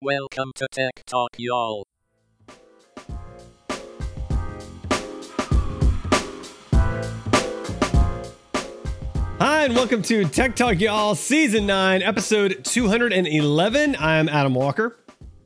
Welcome to Tech Talk, y'all. Hi, and welcome to Tech Talk, y'all, Season 9, Episode 211. I'm Adam Walker.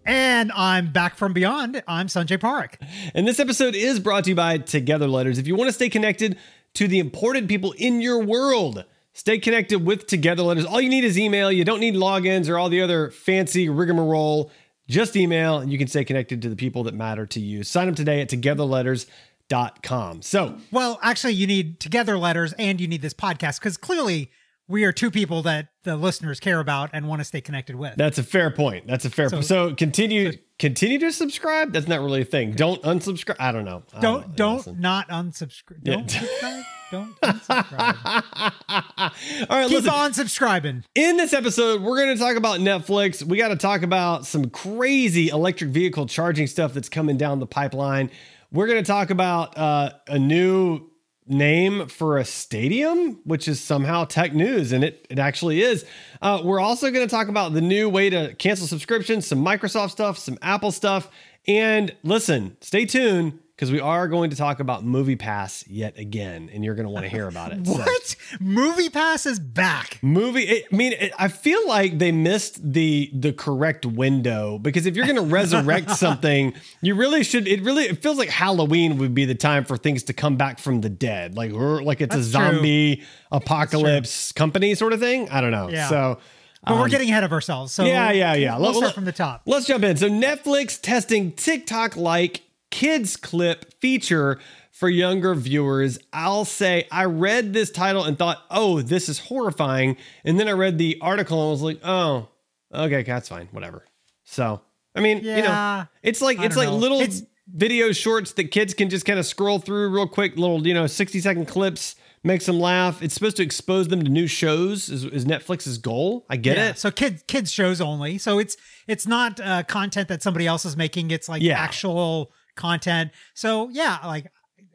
And I'm back from beyond. I'm Sanjay Parekh. And this episode is brought to you by Together Letters. If you want to stay connected to the important people in your world, stay connected with Together Letters. All you need is email. You don't need logins or all the other fancy rigmarole. Just email, and you can stay connected to the people that matter to you. Sign up today at togetherletters.com. So, Well, actually, you need together letters and you need this podcast because clearly we are two people that the listeners care about and want to stay connected with. That's a fair point. That's a fair So- point. So continue continue to subscribe. That's not really a thing. Don't unsubscribe. I don't know. I don't don't Listen. not unsubscribe. Don't subscribe. Don't unsubscribe. All right, Keep listen. on subscribing. In this episode, we're going to talk about Netflix. We got to talk about some crazy electric vehicle charging stuff that's coming down the pipeline. We're going to talk about uh, a new name for a stadium, which is somehow tech news, and it, it actually is. Uh, we're also going to talk about the new way to cancel subscriptions, some Microsoft stuff, some Apple stuff. And listen, stay tuned because we are going to talk about Movie Pass yet again, and you're going to want to hear about it. So- What? Movie Pass is back. movie it, i mean it, i feel like they missed the the correct window because if you're going to resurrect something you really should it really it feels like halloween would be the time for things to come back from the dead like like it's a That's true. zombie apocalypse company sort of thing i don't know Yeah. so But we're getting ahead of ourselves. So Um, yeah yeah yeah We'll Let- start from the top. Let's jump in. So Netflix testing TikTok like kids clip feature for younger viewers. I'll say I read this title and thought, "Oh, this is horrifying." And then I read the article and was like, "Oh, okay, that's fine, whatever." So, I mean, you know, it's like I it's like know. little It's- video shorts that kids can just kind of scroll through real quick, little, you know, 60 second clips, makes them laugh. It's supposed to expose them to new shows is, is Netflix's goal. I get Yeah, it. So kids kids shows only. So it's it's not uh, content that somebody else is making. It's like Yeah. actual content. So yeah, like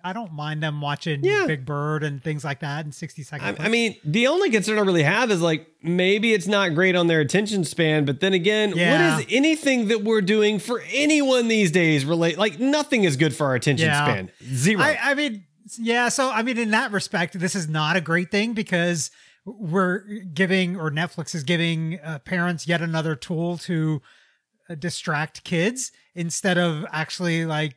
I don't mind them watching Yeah. Big Bird and things like that in 60 seconds. I, I mean, the only concern I really have is like maybe it's not great on their attention span, but then again, Yeah. what is anything that we're doing for anyone these days relate? Like nothing is good for our attention Yeah. span. Zero. I, I mean, yeah. So I mean, in that respect, this is not a great thing because we're giving or Netflix is giving uh, parents yet another tool to distract kids instead of actually like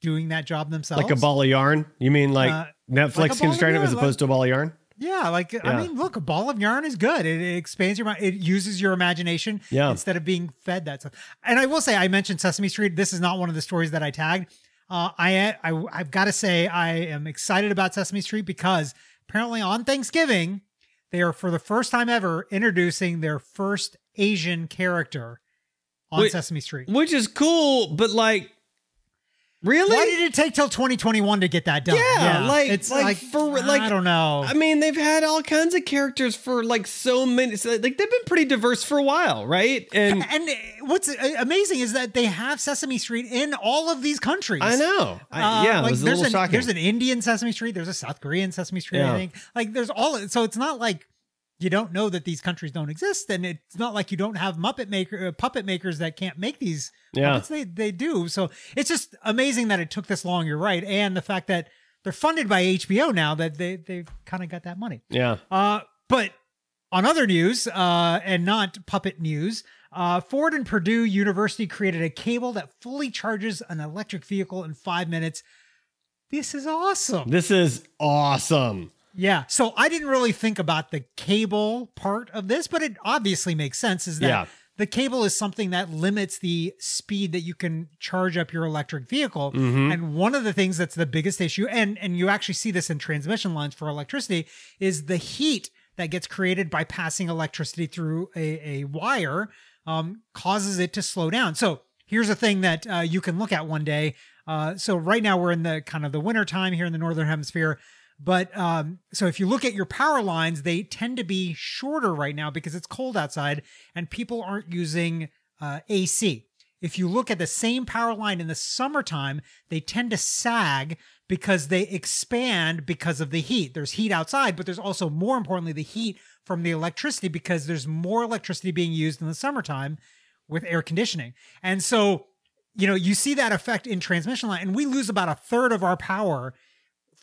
doing that job themselves. like a ball of yarn. You mean like Uh, Netflix like can ball of distract them as opposed to a ball of yarn? Yeah, like I mean, look, a ball of yarn is good. It, it expands your mind. It uses your imagination Yeah. instead of being fed that stuff. And I will say, I mentioned Sesame Street. This is not one of the stories that I tagged. Uh, I, I I've got to say, I am excited about Sesame Street because apparently on Thanksgiving they are for the first time ever introducing their first Asian character on Wait, Sesame Street. Which is cool, but like, really? Why did it take till 2021 to get that done? Yeah, like- it's like like, for- like- I don't know. I mean, they've had all kinds of characters for like so many. so, Like they've been pretty diverse for a while, right? And And what's uh, amazing is that they have Sesame Street in all of these countries. I know, I, Uh, yeah, it like was a there's little an, shocking. There's an Indian Sesame Street. There's a South Korean Sesame Street. Yeah. I think like there's all. So it's not like you don't know that these countries don't exist, and it's not like you don't have Muppet maker uh, puppet makers that can't make these. Yeah. Puppets. They they do. So it's just amazing that it took this long. You're right, and the fact that they're funded by HBO now that they they've kind of got that money. yeah. Uh, but on other news, uh, and not puppet news, uh, Ford and Purdue University created a cable that fully charges an electric vehicle in five minutes. This is awesome. This is awesome. Yeah. So I didn't really think about the cable part of this, but it obviously makes sense. Is that Yeah. the cable is something that limits the speed that you can charge up your electric vehicle. Mhm. And one of the things that's the biggest issue, and and you actually see this in transmission lines for electricity, is the heat that gets created by passing electricity through a, a wire um, causes it to slow down. So here's a thing that uh, you can look at one day. Uh, so right now we're in the kind of the winter time here in the northern hemisphere. But um, so if you look at your power lines, they tend to be shorter right now because it's cold outside and people aren't using uh, AC. If you look at the same power line in the summertime, they tend to sag because they expand because of the heat. There's heat outside, but there's also more importantly the heat from the electricity because there's more electricity being used in the summertime with air conditioning. And so, you know, you see that effect in transmission line, and we lose about a third of our power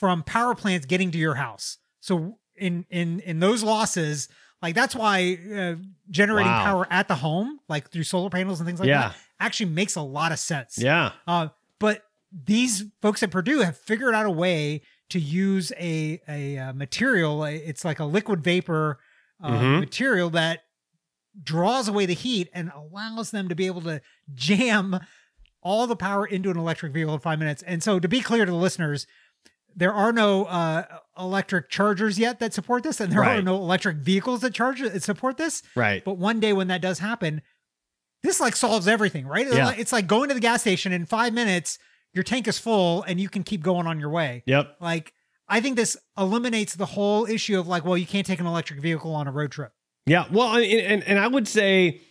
from power plants getting to your house. So in in in those losses, like that's why uh, generating Wow. power at the home, like through solar panels and things like Yeah. that, actually makes a lot of sense. Yeah. Uh, but these folks at Purdue have figured out a way to use a a, uh material. It's like a liquid vapor uh, Mhm. material that draws away the heat and allows them to be able to jam all the power into an electric vehicle in five minutes. And so, to be clear to the listeners, there are no uh, electric chargers yet that support this, and there are no electric vehicles that charge that support this. Right. But one day when that does happen, this like solves everything, right? It's Yeah. like- It's like going to the gas station in five minutes, your tank is full and you can keep going on your way. Yep. Like, I think this eliminates the whole issue of like, well, you can't take an electric vehicle on a road trip. Yeah, well, I mean, and and I would say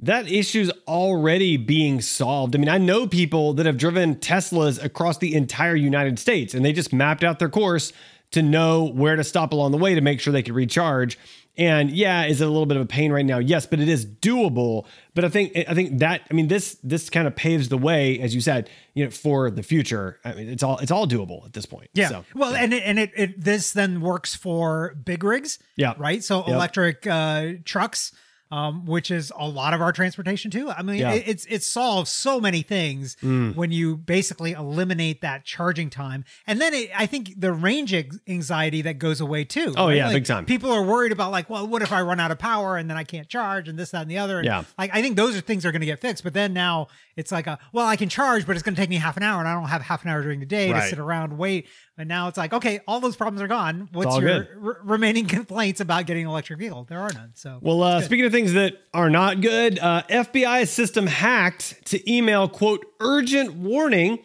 that issue's already being solved. I mean, I know people that have driven Teslas across the entire United States, and they just mapped out their course to know where to stop along the way to make sure they could recharge. And yeah, is it a little bit of a pain right now? Yes, but it is doable. But I think I think that I mean this this kind of paves the way, as you said, you know, for the future. I mean, it's all it's all doable at this point. Yeah. So, well, and it, and it, it this then works for big rigs. Yeah. Right. So Yep. electric uh, trucks, um, which is a lot of our transportation too. I mean, Yeah. it, it's it solves so many things Mm. when you basically eliminate that charging time, and then it, I think the range anxiety that goes away too. Oh, right? yeah, Like, big time. People are worried about like, well, what if I run out of power and then I can't charge and this, that, and the other. And Yeah. Like I think those are things that are going to get fixed. But then now it's like a well, I can charge, but it's going to take me half an hour, and I don't have half an hour during the day to sit around wait. And now it's like, okay, all those problems are gone. What's your r- remaining complaints about getting an electric vehicle? There are none. So Well, uh, speaking of things that are not good, uh, FBI system hacked to email quote urgent warning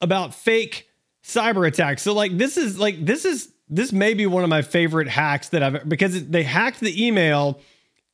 about fake cyber attacks. So like this is like this is this may be one of my favorite hacks that I've because they hacked the email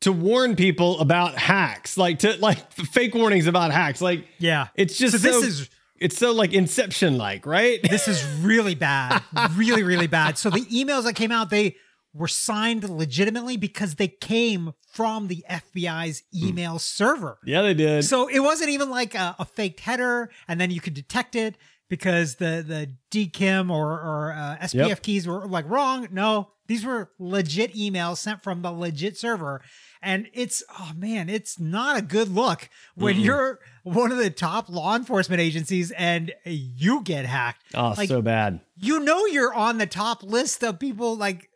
to warn people about hacks, like to like fake warnings about hacks. Like yeah, it's just So so, this is- it's so like Inception like, right? this is really bad, really, really bad. So the emails that came out, they were signed legitimately because they came from the FBI's email server. yeah, they did. So it wasn't even like a, a faked header, and then you could detect it because the the DKIM or or uh, SPF Yep. keys were like wrong. No, these were legit emails sent from the legit server, and it's oh man, it's not a good look when you're one of the top law enforcement agencies and you get hacked. oh, like, so bad. You know you're on the top list of people like.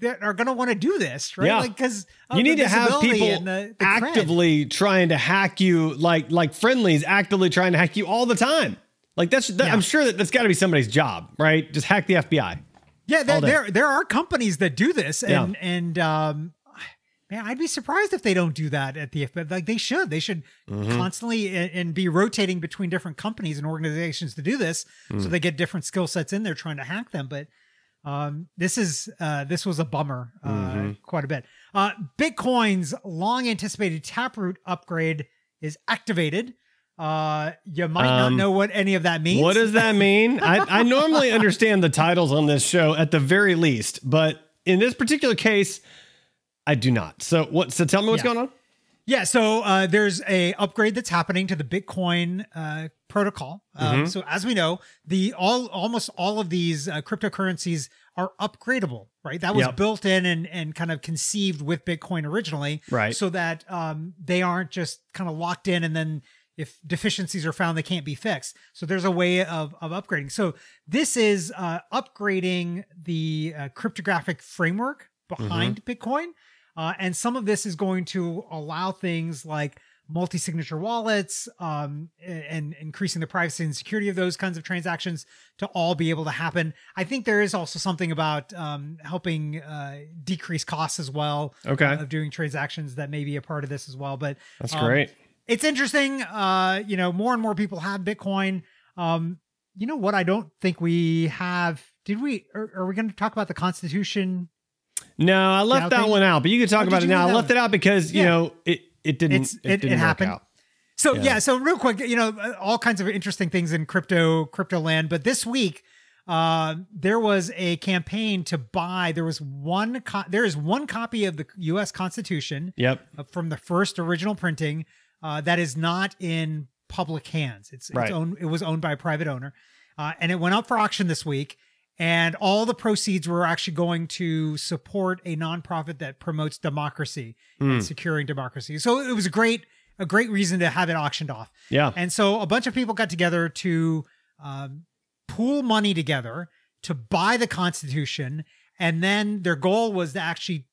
That are gonna want to do this, right? Yeah. Like because you need to have people the, the cred. actively trying to hack you like like friendlies actively trying to hack you all the time like that's that, Yeah. i'm sure that that's got to be somebody's job right just hack the fbi Yeah, there, there there are companies that do this, Yeah. and and um, man, I'd be surprised if they don't do that at the FBI. Like they should, they should Mm-hmm. constantly and, and be rotating between different companies and organizations to do this, Mm. so they get different skill sets in there trying to hack them. But um, this is uh, this was a bummer, uh, Mm-hmm. quite a bit. Uh, Bitcoin's long anticipated Taproot upgrade is activated. Uh, you might Um, not know what any of that means. what does that mean I, I normally understand the titles on this show at the very least but in this particular case i do not so what so tell me what's Yeah. going on Yeah, so uh, there's a upgrade that's happening to the Bitcoin uh, protocol. Um, So as we know, the all almost all of these uh, cryptocurrencies are upgradable, right? That was Yep. built in and and kind of conceived with Bitcoin originally, Right. So that um, they aren't just kind of locked in and then if deficiencies are found, they can't be fixed. So there's a way of of upgrading. So this is uh, upgrading the uh, cryptographic framework behind Bitcoin. Uh, and some of this is going to allow things like multi-signature wallets um, and increasing the privacy and security of those kinds of transactions to all be able to happen. I think there is also something about um, helping uh, decrease costs as well Okay. of doing transactions that may be a part of this as well. But that's um, great it's interesting. Uh, you know, more and more people have Bitcoin. Um, you know what? I don't think we have. Did we? Are, are we going to talk about the Constitution? No i left Yeah, that one out but you can talk Oh, about it now i left it out because you know it it didn't it, it- it didn't work happened. So Yeah. yeah. so real quick, you know, uh, all kinds of interesting things in crypto crypto land. But this week, uh, there was a campaign to buy. There was one. Co- there is one copy of the U.S. Constitution yep from the first original printing uh, that is not in public hands. It's, Right. it's owned. It was owned by a private owner, uh, and it went up for auction this week. And all the proceeds were actually going to support a nonprofit that promotes democracy Hmm. and securing democracy. So it was a great, a great reason to have it auctioned off. Yeah. And so a bunch of people got together to um, pool money together to buy the Constitution. And then their goal was to actually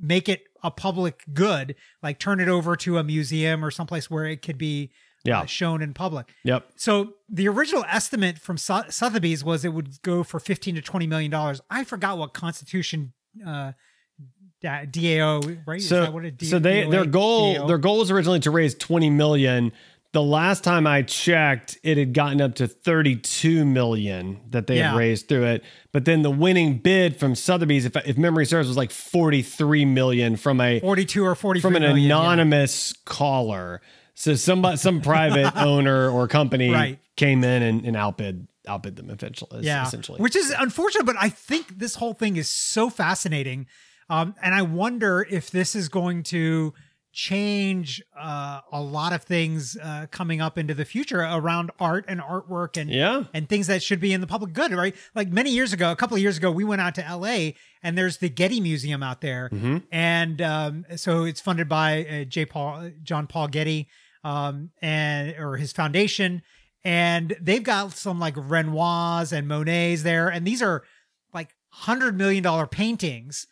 make it a public good, like turn it over to a museum or someplace where it could be Yeah. uh, shown in public. Yep. So the original estimate from Su- Sotheby's was it would go for 15 to 20 million dollars. I forgot what Constitution uh, DAO, right? So, that what it D- so they their goal DAO? their goal was originally to raise 20 million. The last time I checked, it had gotten up to 32 million that they Yeah. had raised through it. But then the winning bid from Sotheby's, if, if memory serves, was like 43 million from a 42 or 43 from an million, yeah. anonymous caller. So somebody, some private owner or company Right. came in and, and outbid outbid them eventually. yeah, essentially. which is unfortunate. But I think this whole thing is so fascinating, um, and I wonder if this is going to change uh, a lot of things uh, coming up into the future around art and artwork and yeah, and things that should be in the public good, right? Like many years ago, a couple of years ago, we went out to LA and there's the Getty Museum out there. Mm-hmm. And um, so it's funded by uh, J. Paul, John Paul Getty, um, and or his foundation. And they've got some like Renoirs and Monets there. And these are like hundred million dollar paintings.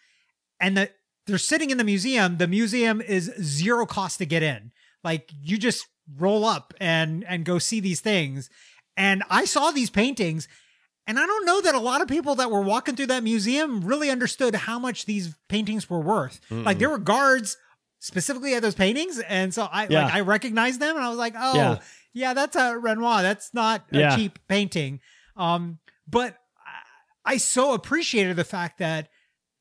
And the they're sitting in the museum. The museum is zero cost to get in. Like you just roll up and and go see these things. And I saw these paintings, and I don't know that a lot of people that were walking through that museum really understood how much these paintings were worth. Like there were guards specifically at those paintings, and so I Yeah. like I recognized them, and I was like, oh Yeah. yeah, that's a Renoir. That's not a cheap painting. Um, but I so appreciated the fact that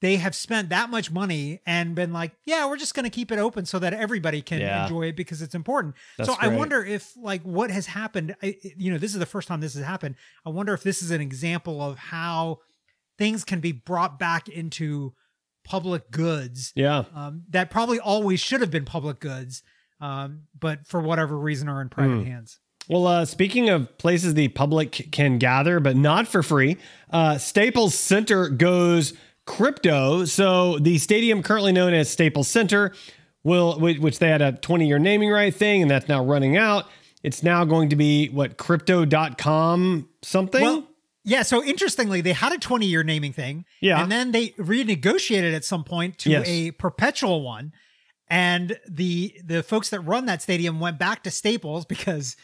they have spent that much money and been like, yeah, we're just going to keep it open so that everybody can Yeah. enjoy it because it's important. That's so I wonder if like what has happened, I, you know, this is the first time this has happened. I wonder if this is an example of how things can be brought back into public goods yeah. um, that probably always should have been public goods, um, but for whatever reason are in private Hmm. hands. Well, uh, speaking of places the public can gather, but not for free, uh, Staples Center goes crypto. So the stadium currently known as Staples Center will, which they had a 20 year naming right thing, and that's now running out. It's now going to be what crypto.com something. Well, yeah. So interestingly, they had a 20 year naming thing. Yeah. And then they renegotiated at some point to Yes. a perpetual one. And the the folks that run that stadium went back to Staples because,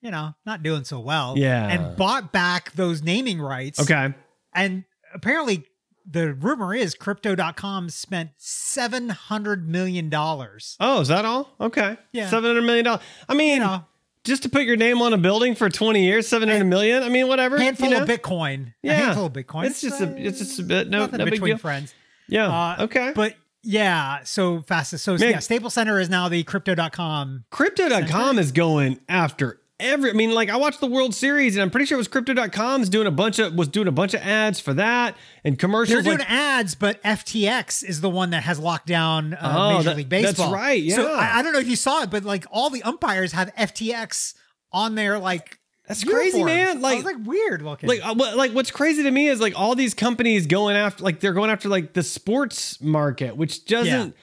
you know, not doing so well. Yeah. And bought back those naming rights. okay. And apparently the rumor is crypto.com spent seven hundred million dollars. Oh, is that all? Okay. Yeah. $700 million. I mean, You know, just to put your name on a building for 20 years, 700 million. I mean, whatever. handful you know? of Bitcoin. Yeah. A handful of Bitcoin. It's just a, it's just a bit, no, nothing no big between friends. Yeah. Uh, okay. But yeah, so fast. So Man. yeah, Staples Center is now the crypto.com. Crypto.com is going after every I mean, like I watched the World Series and I'm pretty sure it was Crypto.com's doing a bunch of was doing a bunch of ads for that and commercials. They're doing like, ads, but FTX is the one that has locked down uh, Oh, Major that- League that's Baseball. right, So yeah. I, I don't know if you saw it, but like all the umpires have FTX on their like. That's crazy, man. Like- like weird looking. like uh, what, like what's crazy to me is like all these companies going after like they're going after like the sports market, which doesn't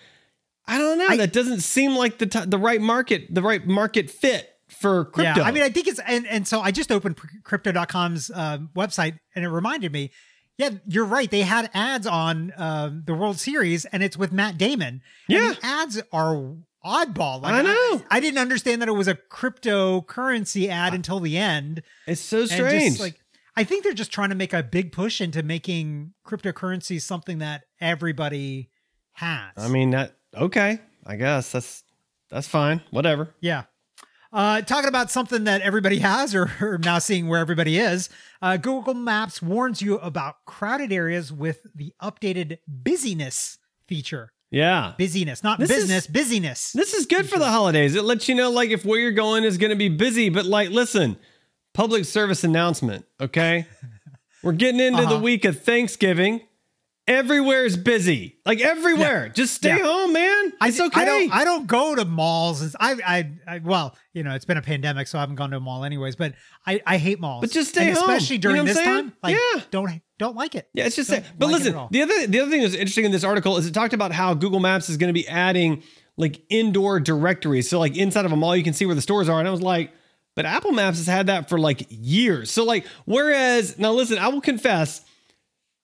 I don't know, I- that doesn't seem like the t- the right market, the right market fit for crypto. Yeah, I mean, I think it's and and so I just opened crypto.com's um, website and it reminded me. Yeah, you're right. They had ads on um, the World Series, and it's with Matt Damon. And Yeah. the ads are oddball. Like, I know. I, didn't understand that it was a cryptocurrency ad until the end. it's so strange. just, like, I think they're just trying to make a big push into making cryptocurrency something that everybody has. I mean that okay, I guess that's that's fine. Whatever. Yeah. Uh, talking about something that everybody has or, or now seeing where everybody is, uh, Google Maps warns you about crowded areas with the updated busyness feature. Yeah. Busyness, not This is- business, busyness. This is good for the holidays. It lets you know like if where you're going is going to be busy, but like listen, public service announcement, okay? We're getting into the Uh-huh. week of Thanksgiving Everywhere is busy. Like everywhere. Just stay Yeah. home, man. It's I, okay. I don't. I don't go to malls. I, I. I. Well, you know, it's been a pandemic, so I haven't gone to a mall anyways. But I. I hate malls. But just stay And home. especially You know during this saying? time. Like, Yeah. don't don't like it. Yeah, it's just. But like listen, the other the other thing that's interesting in this article is it talked about how Google Maps is going to be adding like indoor directories. So like inside of a mall, you can see where the stores are. And I was like, but Apple Maps has had that for like years. So like, whereas now listen, I will confess,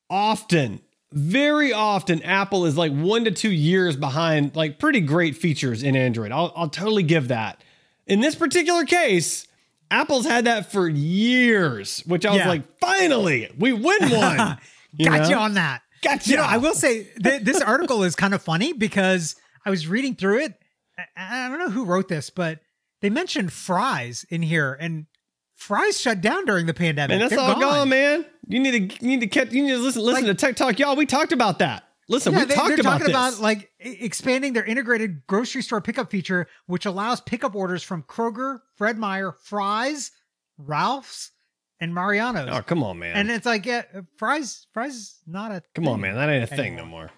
often, very often, Apple is like one to two years behind like pretty great features in Android. I'll I'll totally give that. In this particular case. Apple's had that for years, which I was Yeah. like, finally, we win one. You Got you know? on that. Gotcha. You know, I will say th- this article is kind of funny because I was reading through it. I, I don't know who wrote this, but they mentioned Fry's in here, and Fry's shut down during the pandemic. And that's They're all gone. man. You need to you need to catch you need to listen listen Like- to Tech Talk, y'all. We talked about that. Listen, Yeah, we they, talked they're about talking this. about like expanding their integrated grocery store pickup feature, which allows pickup orders from Kroger, Fred Meyer, Fry's, Ralph's, and Mariano's. oh, come on, man. and it's like, yeah, Fry's, Fry's, is not a come on, man. That ain't a thing no anymore. more.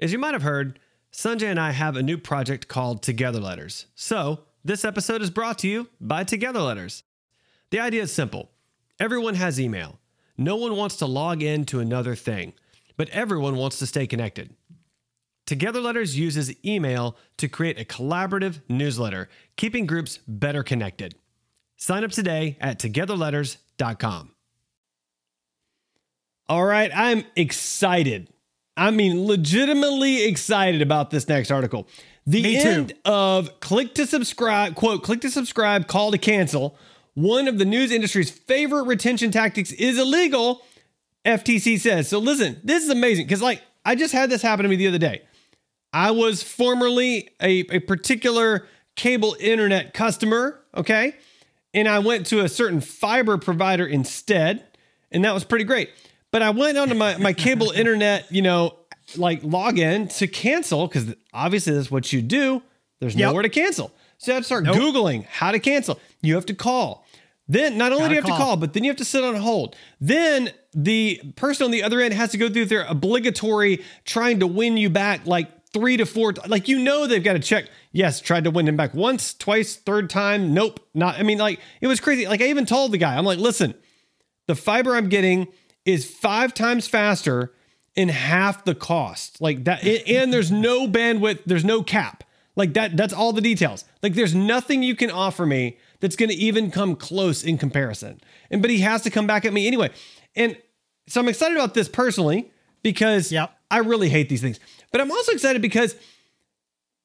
As you might have heard, Sanjay and I have a new project called Together Letters. So, this episode is brought to you by Together Letters. The idea is simple everyone has email. No one wants to log in to another thing, but everyone wants to stay connected. Together Letters uses email to create a collaborative newsletter, keeping groups better connected. Sign up today at togetherletters.com. All right, I'm excited. I mean, legitimately excited about this next article. The Me too. end of click to subscribe, quote, click to subscribe, call to cancel. One of the news industry's favorite retention tactics is illegal, FTC says. So listen, this is amazing because, like, I just had this happen to me the other day. I was formerly a, a particular cable internet customer, okay? And I went to a certain fiber provider instead, and that was pretty great. But I went onto my, my cable internet, you know, like log in to cancel, because obviously that's what you do. There's Yep. nowhere to cancel. So I had to start Googling how to cancel. You have to call. Then not only do you have Gotta call. call, but then you have to sit on hold. Then the person on the other end has to go through their obligatory trying to win you back like three to four. Like you know they've got to check. Yes, tried to win him back once, twice, third time. Nope, not. I mean, like it was crazy. Like I even told the guy, I'm like, listen, the fiber I'm getting is five times faster and half the cost. Like that, and there's no bandwidth. There's no cap. Like that. That's all the details. Like there's nothing you can offer me that's going to even come close in comparison. And but he has to come back at me anyway. And so I'm excited about this personally because Yep. I really hate these things. But I'm also excited because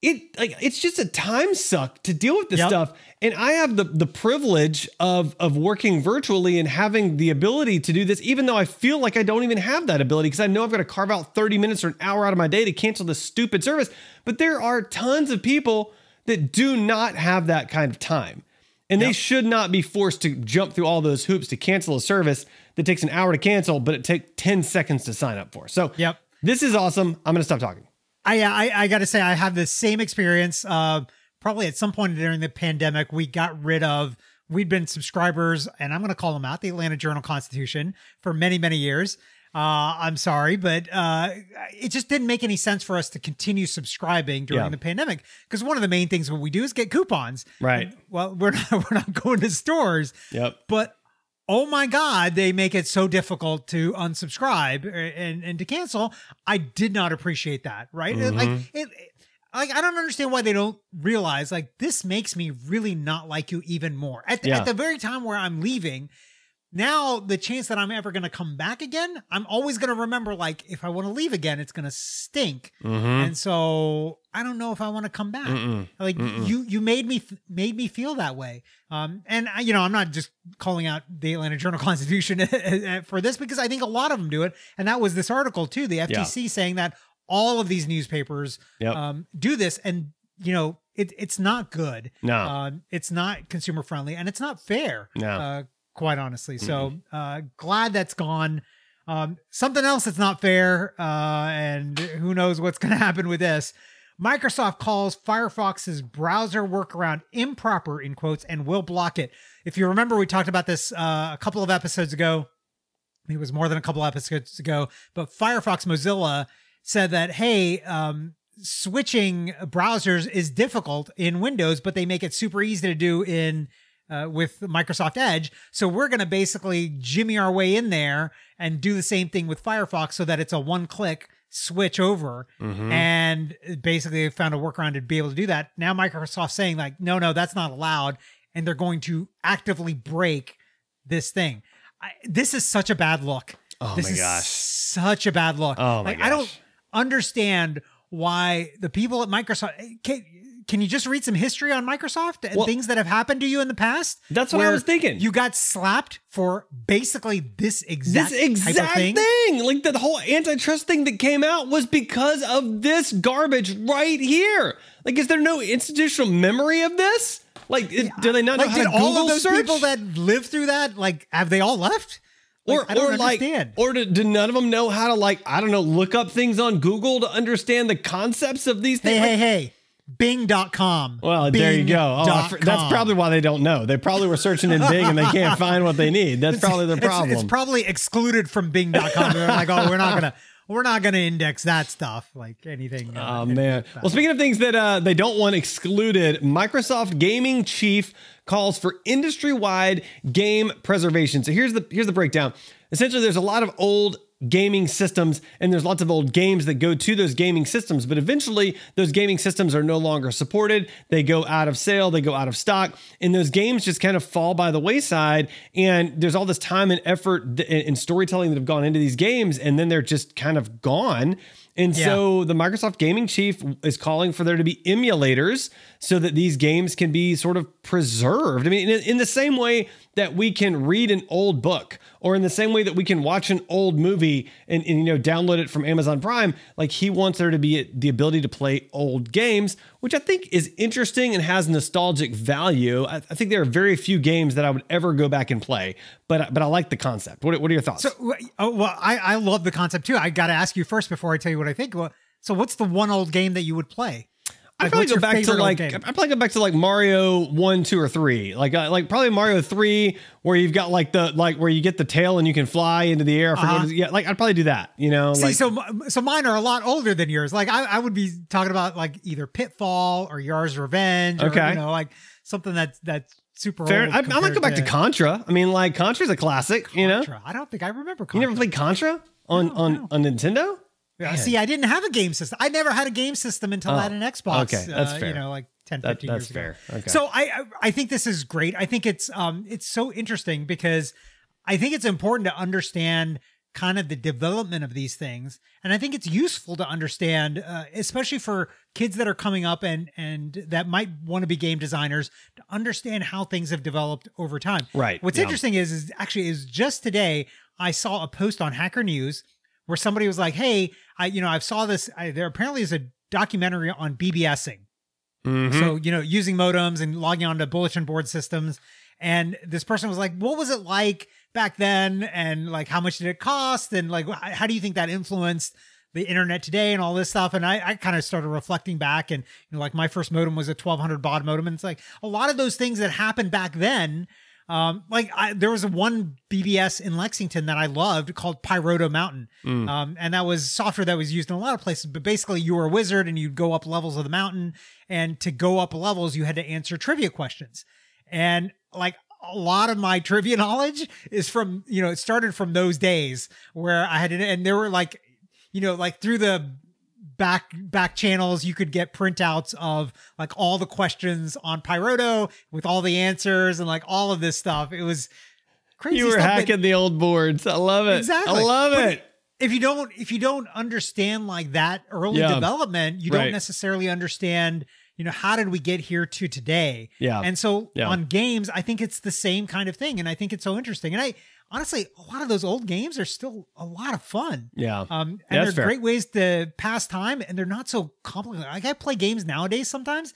it like it's just a time suck to deal with this Yep. stuff. And I have the the privilege of of working virtually and having the ability to do this, even though I feel like I don't even have that ability because I know I've got to carve out 30 minutes or an hour out of my day to cancel this stupid service. But there are tons of people that do not have that kind of time. And they should not be forced to jump through all those hoops to cancel a service that takes an hour to cancel, but it takes 10 seconds to sign up for. So, Yep. this is awesome. I'm going to stop talking. I I, I got to say I have the same experience. Uh, probably at some point during the pandemic, we got rid of. We'd been subscribers, and I'm going to call them out, the Atlanta Journal Constitution, for many many years. Uh, I'm sorry, but uh, it just didn't make any sense for us to continue subscribing during Yeah. the pandemic because one of the main things what we do is get coupons. Right. Well, we're not we're not going to stores, Yep. but oh my god they make it so difficult to unsubscribe uh, and and to cancel i did not appreciate that right It- like Mm-hmm. it like i don't understand why they don't realize like this makes me really not like you even more at, the- Yeah. at the very time where i'm leaving now the chance that i'm ever going to come back again i'm always going to remember like if i want to leave again it's going to stink Mm-hmm. and so i don't know if i want to come back Mm-mm. like Mm-mm. you you made me made me feel that way um and I, you know i'm not just calling out the atlanta journal constitution for this because i think a lot of them do it and that was this article too the ftc saying that all of these newspapers Yep. um do this and you know it, it's not good No. um it's not consumer friendly and it's not fair No. uh quite honestly so uh glad that's gone um, something else that's not fair, uh, and who knows what's going to happen with this. Microsoft calls Firefox's browser workaround improper in quotes and will block it. If you remember, we talked about this uh, a couple of episodes ago. it was more than a couple episodes ago, but Firefox Mozilla said that, hey, um, switching browsers is difficult in Windows, but they make it super easy to do in uh, with Microsoft Edge. So we're going to basically jimmy our way in there and do the same thing with Firefox so that it's a one click switch over. And basically, they found a workaround to be able to do that. Now Microsoft's saying like, no, no, that's not allowed, and they're going to actively break this thing. I, this is such a bad look. Oh this my gosh. such a bad look. Oh my like, I don't understand why the people at Microsoft can, you just read some history on Microsoft and Well- things that have happened to you in the past? That's what I was thinking. You got slapped for basically this exact, this exact thing. thing. like the whole antitrust thing that came out was because of this garbage right here. Like, is there no institutional memory of this? Like, it- do they not know Like, how did to all of those search? people that lived through that, like, have they all left? Like, or, I don't or like, understand. or do, do none of them know how to like, I don't know, look up things on Google to understand the concepts of these things? hey, things? hey, hey, Bing.com. Well, there you go. Oh, that's probably why they don't know. They probably were searching in Bing and they can't find what they need. That's probably their It's- problem. It's, probably excluded from Bing.com. They're like, oh, we're not gonna, we're not gonna index that stuff, like anything. uh, Oh man. Well, speaking of things that uh, they don't want excluded, Microsoft gaming chief calls for industry-wide game preservation. So here's the here's the breakdown. Essentially, there's a lot of old gaming systems and there's lots of old games that go to those gaming systems but eventually those gaming systems are no longer supported they go out of sale they go out of stock and those games just kind of fall by the wayside and there's all this time and effort and storytelling that have gone into these games and then they're just kind of gone and Yeah. so the Microsoft gaming chief is calling for there to be emulators so that these games can be sort of preserved. I mean, in, in the same way that we can read an old book or in the same way that we can watch an old movie and, and you know download it from Amazon Prime, like he wants there to be the ability to play old games, which I think is interesting and has nostalgic value. I, I think there are very few games that I would ever go back and play, but but I like the concept. What, what are your thoughts? So, oh, well, I, I love the concept too. I got to ask you first before I tell you what I think. Well, so, what's the one old game that you would play? I'd Like, probably go back to like? I'd probably go back to like Mario one, two, or three. Like uh, like probably Mario three, where you've got like the like where you get the tail and you can fly into the air. I Uh-huh. what it is. Yeah, like I'd probably do that. You know, See, like so so mine are a lot older than yours. Like I, I would be talking about like either Pitfall or Yar's Revenge. Or, Okay. you know, like something that's that's super fair. old. I, I might go back to Contra. I mean, like Contra's a classic. You know, Contra. I don't think I remember. you never played Contra on No, on no. on Nintendo. Man. See, I didn't have a game system. I never had a game system until I Oh, had an Xbox. okay, that's uh, fair. You know, like 10, That, 15 that's years ago. fair. Okay. So I I- I think this is great. I think it's um it's so interesting because I think it's important to understand kind of the development of these things, and I think it's useful to understand, uh, especially for kids that are coming up and and that might want to be game designers, to understand how things have developed over time. Right, What's yeah. interesting is is actually is just today I saw a post on Hacker News where somebody was like, "Hey, I you know I saw this. I, there apparently is a documentary on BBSing." Mhm. So, you know, using modems and logging onto bulletin board systems. And this person was like, what was it like back then? And like, how much did it cost? And like, how do you think that influenced the internet today and all this stuff? And I, I kind of started reflecting back and, you know, like my first modem was a 1200 baud modem. And it's like a lot of those things that happened back then. Um, like I, there was one BBS in Lexington that I loved called Pyroto Mountain. Mm. Um, and that was software that was used in a lot of places, but basically you were a wizard and you'd go up levels of the mountain. And to go up levels, you had to answer trivia questions. And like a lot of my trivia knowledge is from, you know, it started from those days where I had to, and there were like, you know, like through the back back channels you could get printouts of like all the questions on Pyroto with all the answers and like all of this stuff. It was crazy. you were hacking the old boards. I love it. Exactly. I love But it. if you don't if you don't understand like that early Yeah. development you Right. don't necessarily understand you know how did we get here to today Yeah. and so Yeah. on games i think it's the same kind of thing and i think it's so interesting and i honestly a lot of those old games are still a lot of fun Yeah. um and that's they're fair. great ways to pass time and they're not so complicated like i play games nowadays sometimes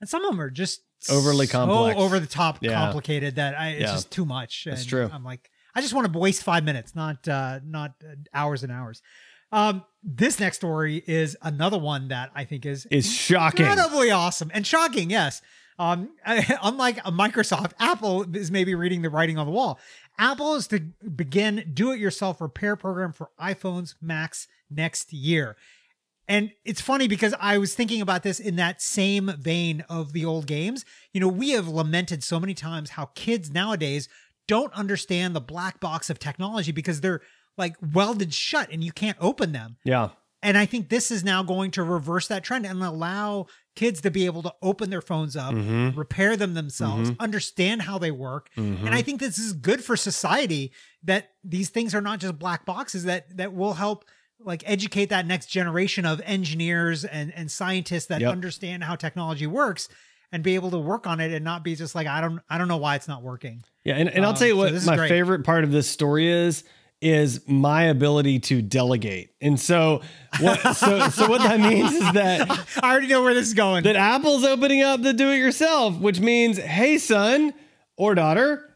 and some of them are just Overly so complex. over the top Yeah. complicated that I, it's Yeah. just too much That's And true. i'm like i just want to waste five minutes not uh not uh, hours and hours um this next story is another one that i think is is shocking. incredibly awesome and shocking yes um unlike a microsoft apple is maybe reading the writing on the wall Apple is to begin do-it-yourself repair program for iPhones, Macs next year. And it's funny because I was thinking about this in that same vein of the old games. You know, we have lamented so many times how kids nowadays don't understand the black box of technology because they're like welded shut and you can't open them. Yeah. And I think this is now going to reverse that trend and allow kids to be able to open their phones up, Mhm. repair them themselves, understand how they work. Mhm. And I think this is good for society that these things are not just black boxes that that will help like educate that next generation of engineers and and scientists that Yep. understand how technology works and be able to work on it and not be just like I don't I don't know why it's not working. Yeah, and, and I'll Um, tell you what is my great. favorite part of this story is is my ability to delegate. And so what so so what that means is that I already know where this is going. that Apple's opening up the do it yourself, which means, hey son or daughter,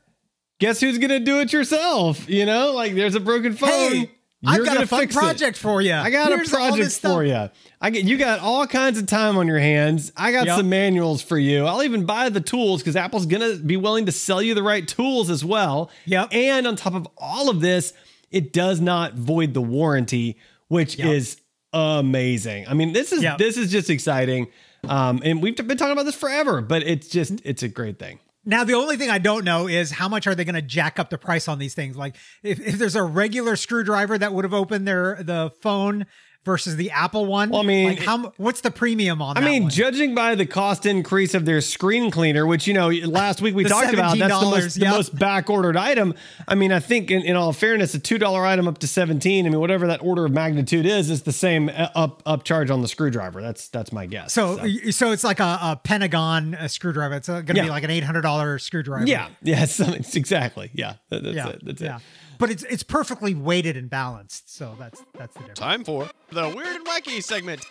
guess who's gonna do it yourself? You know, like there's a broken phone. hey, I've you're got a fun fix it. project for you. I got Here's a project for you. I get you got all kinds of time on your hands. I got Yep. some manuals for you. I'll even buy the tools because Apple's gonna be willing to sell you the right tools as well. Yep. And on top of all of this, it does not void the warranty, which Yep. is amazing. I mean, this is Yep. this is just exciting. Um, and we've been talking about this forever, but it's just it's a great thing. Now, the only thing I don't know is how much are they going to jack up the price on these things? Like, if, if there's a regular screwdriver that would have opened their the phone versus the Apple one, Well, I mean, like how what's the premium on? That? I mean, one? judging by the cost increase of their screen cleaner, which you know last week we talked about, that's the most, $17, the most back ordered item. I mean, I think in, in all fairness, a two dollar item up to seventeen. I mean, whatever that order of magnitude is, is the same uh, up up charge on the screwdriver. That's that's my guess. so so it's like a, a Pentagon uh screwdriver. It's going to Yeah. be like an eight hundred dollar screwdriver. yeah, yeah, exactly. Yeah, that- that's yeah, it. That's yeah. it. But it's it's perfectly weighted and balanced. So that's that's the difference. Time for the weird and wacky segment.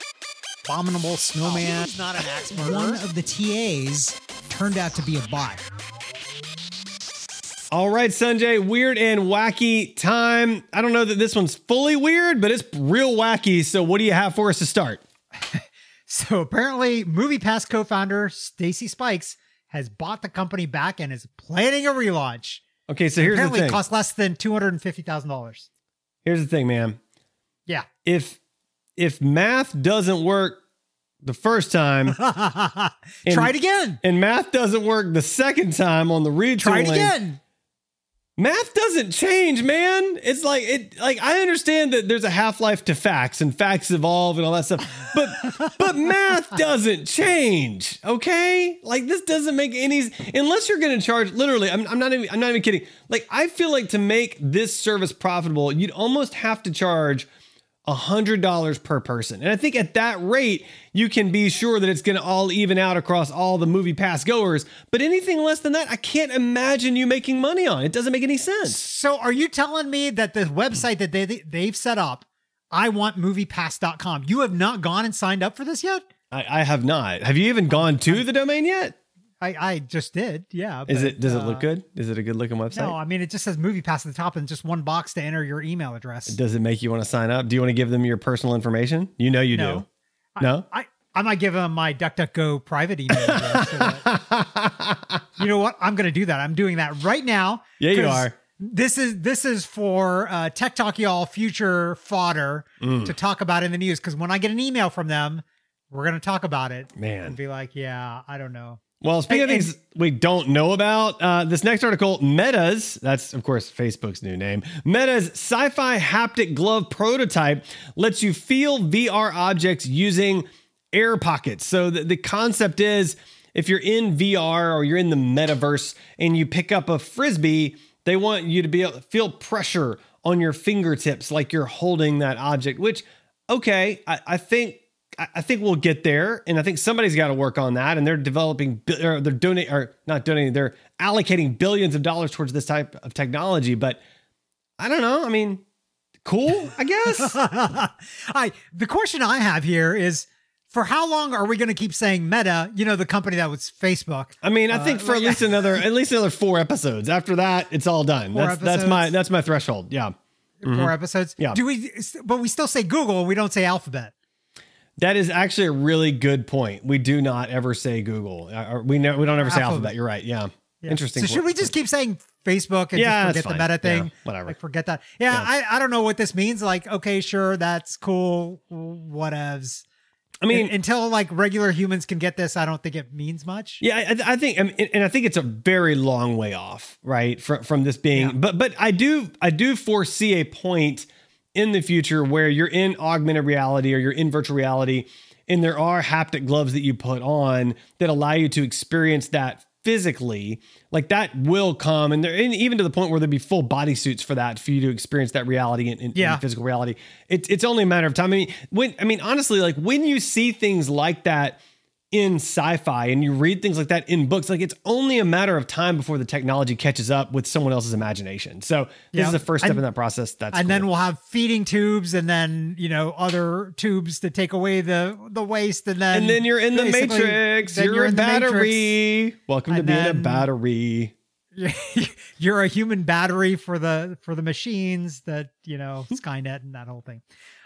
Abominable snowman. He's not an axe murderer. One of the TAs turned out to be a bot. All right, Sanjay, weird and wacky time. I don't know that this one's fully weird, but it's real wacky. So, what do you have for us to start? So apparently, MoviePass co-founder Stacy Spikes has bought the company back and is planning a relaunch. Okay, so here's the thing. it costs less than two hundred and fifty thousand dollars. here's the thing, man. Yeah. if if math doesn't work the first time Try it again. and math doesn't work the second time on the retooling, Try it again. Math doesn't change, man. It's like it like I understand that there's a half-life to facts and facts evolve and all that stuff. But but math doesn't change, okay? Like this doesn't make any unless you're to charge literally I'm, I'm not even I'm not even kidding. Like I feel like to make this service profitable, you'd almost have to charge $100 per person. And I think at that rate, you can be sure that it's going to all even out across all the movie pass goers. But anything less than that, I can't imagine you making money on. It doesn't make any sense. So are you telling me that the website that they they've set up, I want moviepass.com, you have not gone and signed up for this yet? I, I have not. Have you even gone to the domain yet? I, I just did, yeah. Is but, it does it uh, look good? Is it a good looking website? No, I mean it just says Movie Pass at the top and just one box to enter your email address. Does it make you want to sign up? Do you want to give them your personal information? You know you No. do. No? I, I might give them my DuckDuckGo private email address. that- you know what? I'm going to do that. I'm doing that right now. Yeah, you are. This is this is for uh, Tech Talk y'all future fodder Mm. to talk about in the news. Because when I get an email from them, we're going to talk about it Man, and be like, yeah, I don't know. Well, speaking And- of things we don't know about, uh, this next article, Meta's, that's of course Facebook's new name, Meta's sci fi haptic glove prototype lets you feel VR objects using air pockets. So the, the concept is if you're in VR or you're in the metaverse and you pick up a frisbee, they want you to be able to feel pressure on your fingertips like you're holding that object, which, okay, I, I think I think we'll get there, and I think somebody's got to work on that. And they're developing, or they're donating, or not donating, they're allocating billions of dollars towards this type of technology. But I don't know. I mean, cool, I guess. I the question I have here is for how long are we going to keep saying Meta? You know, the company that was Facebook. I mean, I think Uh, for at least another, at least another four episodes. After that, it's all done. That's that's my that's my threshold. Yeah, Four episodes. Mm-hmm. Yeah. Do we? But we still say Google. We don't say Alphabet. That is actually a really good point. We do not ever say Google. Uh, we know we don't ever say Alphabet. alphabet. You're right. Yeah. Yeah. Interesting. So should we just keep saying Facebook and Yeah, just forget the meta thing? Yeah, whatever. Like forget that. Yeah, Yeah. I, I don't know what this means. Like, okay, sure, that's cool. Whatevs. I mean, Un- until like regular humans can get this, I don't think it means much. Yeah, I, I think, I mean, and I think it's a very long way off, right, from from this being. But but I do I do foresee a point in the future where you're in augmented reality or you're in virtual reality, and there are haptic gloves that you put on that allow you to experience that physically. Like that will come, and there, and even to the point where there'll be full bodysuits for that for you to experience that reality in, in, in physical reality. It's it's only a matter of time. I mean, when I mean honestly, like when you see things like that in sci-fi and you read things like that in books, like it's only a matter of time before the technology catches up with someone else's imagination. So this Yeah. is the first step And- in that process. That's and then we'll have feeding tubes, and then you know other tubes to take away the the waste, and then and then you're in the matrix. then You're, a battery. Welcome to And being a battery. you're a human battery for the for the machines that you know skynet and that whole thing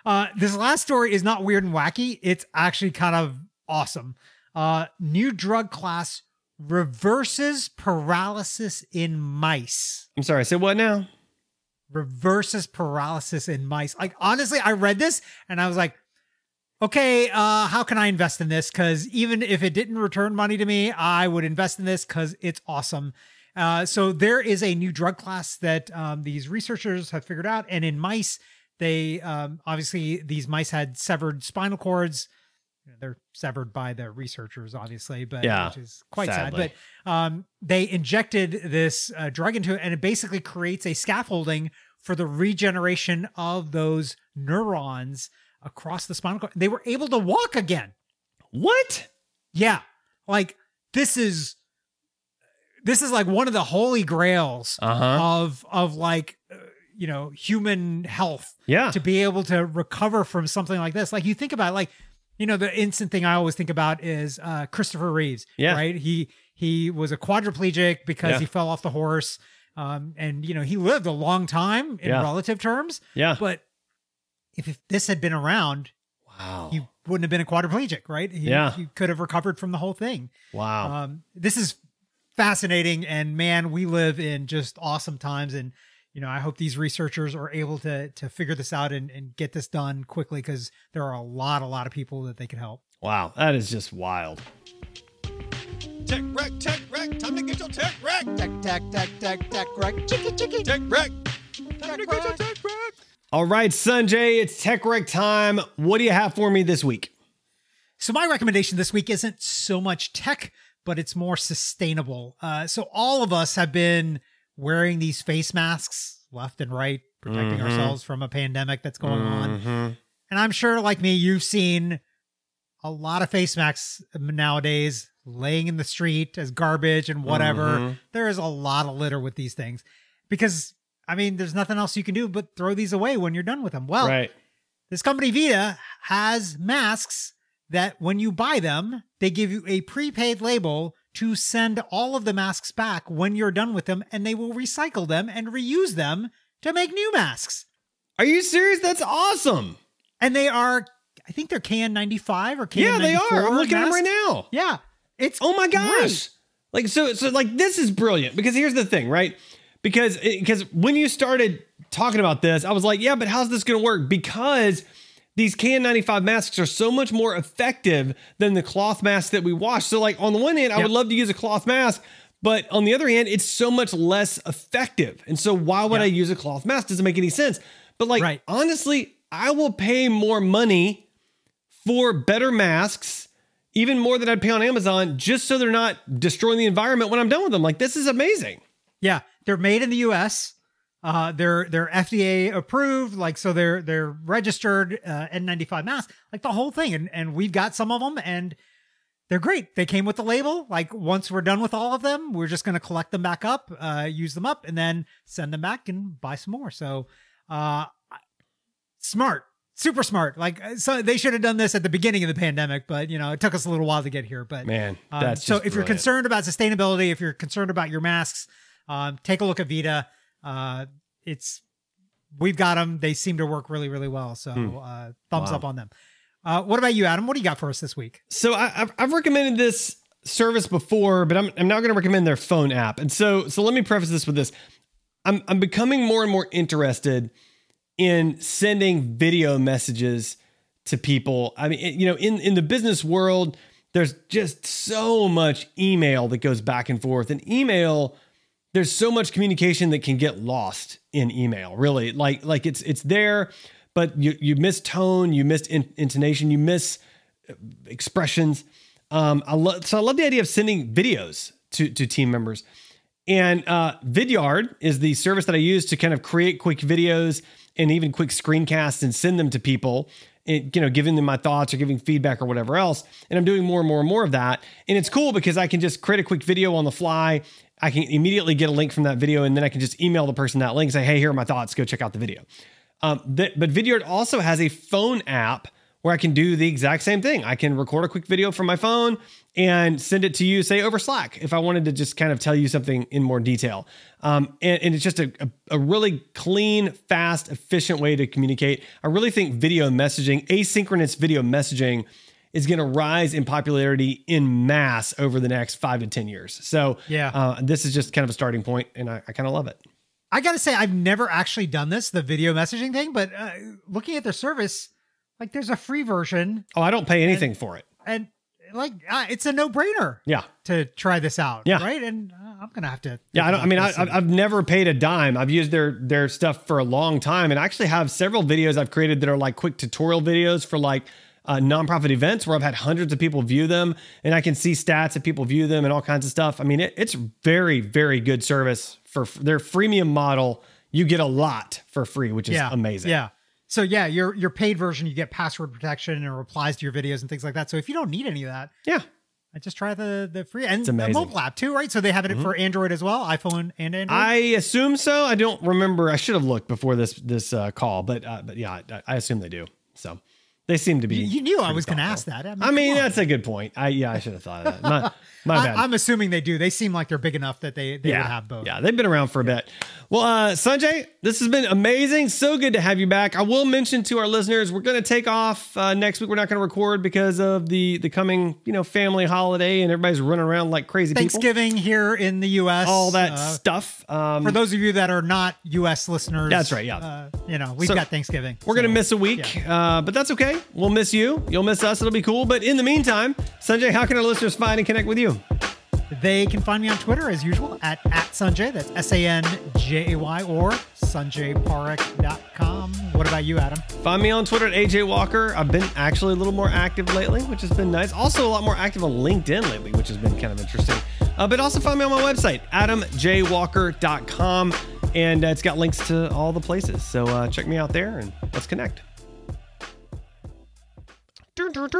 uh this last story is not weird and wacky it's actually kind of awesome uh new drug class reverses paralysis in mice. I'm sorry. Say what now? reverses paralysis in mice. Like honestly i read this and i was like okay uh how can i invest in this? Because even if it didn't return money to me i would invest in this because it's awesome. Uh so there is a new drug class that um, these researchers have figured out. And in mice they um obviously these mice had severed spinal cords You know, they're severed by the researchers obviously but Yeah, which is quite sadly. sad but um they injected this uh, drug into it and it basically creates a scaffolding for the regeneration of those neurons across the spinal cord. They were able to walk again. What? Yeah. Like this is this is like one of the holy grails Uh huh. of of like uh, you know human health Yeah. to be able to recover from something like this. Like you think about it, like you know the instant thing I always think about is uh Christopher Reeves. Yeah. Right? He he was a quadriplegic because Yeah. he fell off the horse. Um and you know he lived a long time in Yeah. relative terms, Yeah. but if, if this had been around, Wow. he wouldn't have been a quadriplegic, right? He, Yeah. he could have recovered from the whole thing. wow. Um, this is fascinating, and man, we live in just awesome times. And you know, I hope these researchers are able to to figure this out and, and get this done quickly because there are a lot, a lot of people that they could help. wow. That is just wild. Tech wreck, tech wreck. Time to get your tech wreck. Tech, tech, tech, tech, tech, right? Chicky, chicky. Tech wreck. Time to get your wreck. tech wreck. All right, Sanjay, it's Tech Rec time. What do you have for me this week? So my recommendation this week isn't so much tech, but it's more sustainable. Uh, so all of us have been wearing these face masks left and right, protecting Mhm. ourselves from a pandemic that's going on. Mhm. And I'm sure, like me, you've seen a lot of face masks nowadays laying in the street as garbage and whatever. Mhm. There is a lot of litter with these things because, I mean, there's nothing else you can do but throw these away when you're done with them. Well, Right. this company Vida has masks that when you buy them, they give you a prepaid label to send all of the masks back when you're done with them, and they will recycle them and reuse them to make new masks. Are you serious? That's awesome. And they are, I think they're KN95 or KN94. Yeah, they are. I'm looking at them right now. Yeah. It's Oh my gosh. great. Like so so like this is brilliant because here's the thing, right? Because eh, because when you started talking about this, I was like, yeah, but how's this going to work? Because these KN95 masks are so much more effective than the cloth masks that we wash. So like on the one hand, I would love to use a cloth mask, but on the other hand, it's so much less effective. And so why would Yeah. I use a cloth mask? Doesn't make any sense. But like Right. honestly, I will pay more money for better masks, even more than I'd pay on Amazon, just so they're not destroying the environment when I'm done with them. Like this is amazing. Yeah, they're made in the U.S. Uh, they're they're FDA approved, like so they're they're registered uh, N95 masks, like the whole thing, and and we've got some of them, and they're great. They came with the label. Like once we're done with all of them, we're just gonna collect them back up, uh, use them up, and then send them back and buy some more. So, uh, smart, super smart. Like so, they should have done this at the beginning of the pandemic, but you know it took us a little while to get here. But Man, um, so if you're concerned about sustainability, if you're concerned about your masks, um, take a look at Vida. Uh, it's we've got them. They seem to work really, really well. So Hmm. uh, thumbs Wow. up on them. Uh, what about you, Adam? What do you got for us this week? So I, I've, I've recommended this service before, but I'm, I'm now going to recommend their phone app. And so, so let me preface this with this. I'm, I'm becoming more and more interested in sending video messages to people. I mean, you know, in, in the business world, there's just so much email that goes back and forth. And email, there's so much communication that can get lost in email, really. Like, like it's it's there, but you you miss tone, you miss in, intonation, you miss uh, expressions. Um, I love so I love the idea of sending videos to to team members. And uh, Vidyard is the service that I use to kind of create quick videos and even quick screencasts and send them to people. And, you know, giving them my thoughts or giving feedback or whatever else. And I'm doing more and more and more of that. And it's cool because I can just create a quick video on the fly. I can immediately get a link from that video, and then I can just email the person that link and say, "Hey, here are my thoughts. Go check out the video." Um, th- but Vidyard also has a phone app where I can do the exact same thing. I can record a quick video from my phone and send it to you, say over Slack, if I wanted to just kind of tell you something in more detail. Um, and, and, it's just a, a, a, really clean, fast, efficient way to communicate. I really think video messaging, asynchronous video messaging, is going to rise in popularity in mass over the next five to 10 years. So, yeah, uh, this is just kind of a starting point, and I, I kind of love it. I got to say, I've never actually done this, the video messaging thing, but uh, looking at their service, like there's a free version. Oh, I don't pay anything and, for it. And like uh, it's a no-brainer. Yeah. To try this out. Yeah. Right. And uh, I'm gonna have to. Yeah. I don't. I mean, I, I've never paid a dime. I've used their their stuff for a long time, and I actually have several videos I've created that are like quick tutorial videos for like. Uh, nonprofit events where I've had hundreds of people view them, and I can see stats if people view them and all kinds of stuff. I mean, it, it's very, very good service for their freemium model. You get a lot for free, which is yeah. amazing. Yeah. So yeah, your your paid version, you get password protection and replies to your videos and things like that. So if you don't need any of that, yeah, I just try the the free and the mobile app too, right? So they have it mm-hmm. for Android as well, iPhone and Android. I assume so. I don't remember. I should have looked before this this uh, call, but uh, but yeah, I, I assume they do. So they seem to be. You, knew I was going to ask that. I mean, I mean that's a good point. I yeah, I should have thought of that. My, my bad. I, am assuming they do. They seem like they're big enough that they they yeah, would have both. Yeah, they've been around for a bit. Well, uh, Sanjay, this has been amazing. So good to have you back. I will mention to our listeners, we're going to take off uh, next week. We're not going to record because of the the coming you know family holiday and everybody's running around like crazy. Thanksgiving people. here in the U.S. All that uh, stuff. Um, for those of you that are not U.S. listeners, that's right. Yeah, uh, you know we've so got Thanksgiving. We're so, going to miss a week, yeah. Uh, but that's okay. We'll miss you. You'll miss us. It'll be cool. But in the meantime, Sanjay, how can our listeners find and connect with you? They can find me on Twitter as usual at, at Sanjay. That's S A N J A Y or sanjayparekh.com. What about you, Adam? Find me on Twitter at AJ Walker. I've been actually a little more active lately, which has been nice. Also, a lot more active on LinkedIn lately, which has been kind of interesting. Uh, but also find me on my website, adamjwalker.com. And uh, it's got links to all the places. So uh, check me out there and let's connect. 嘟嘟嘟。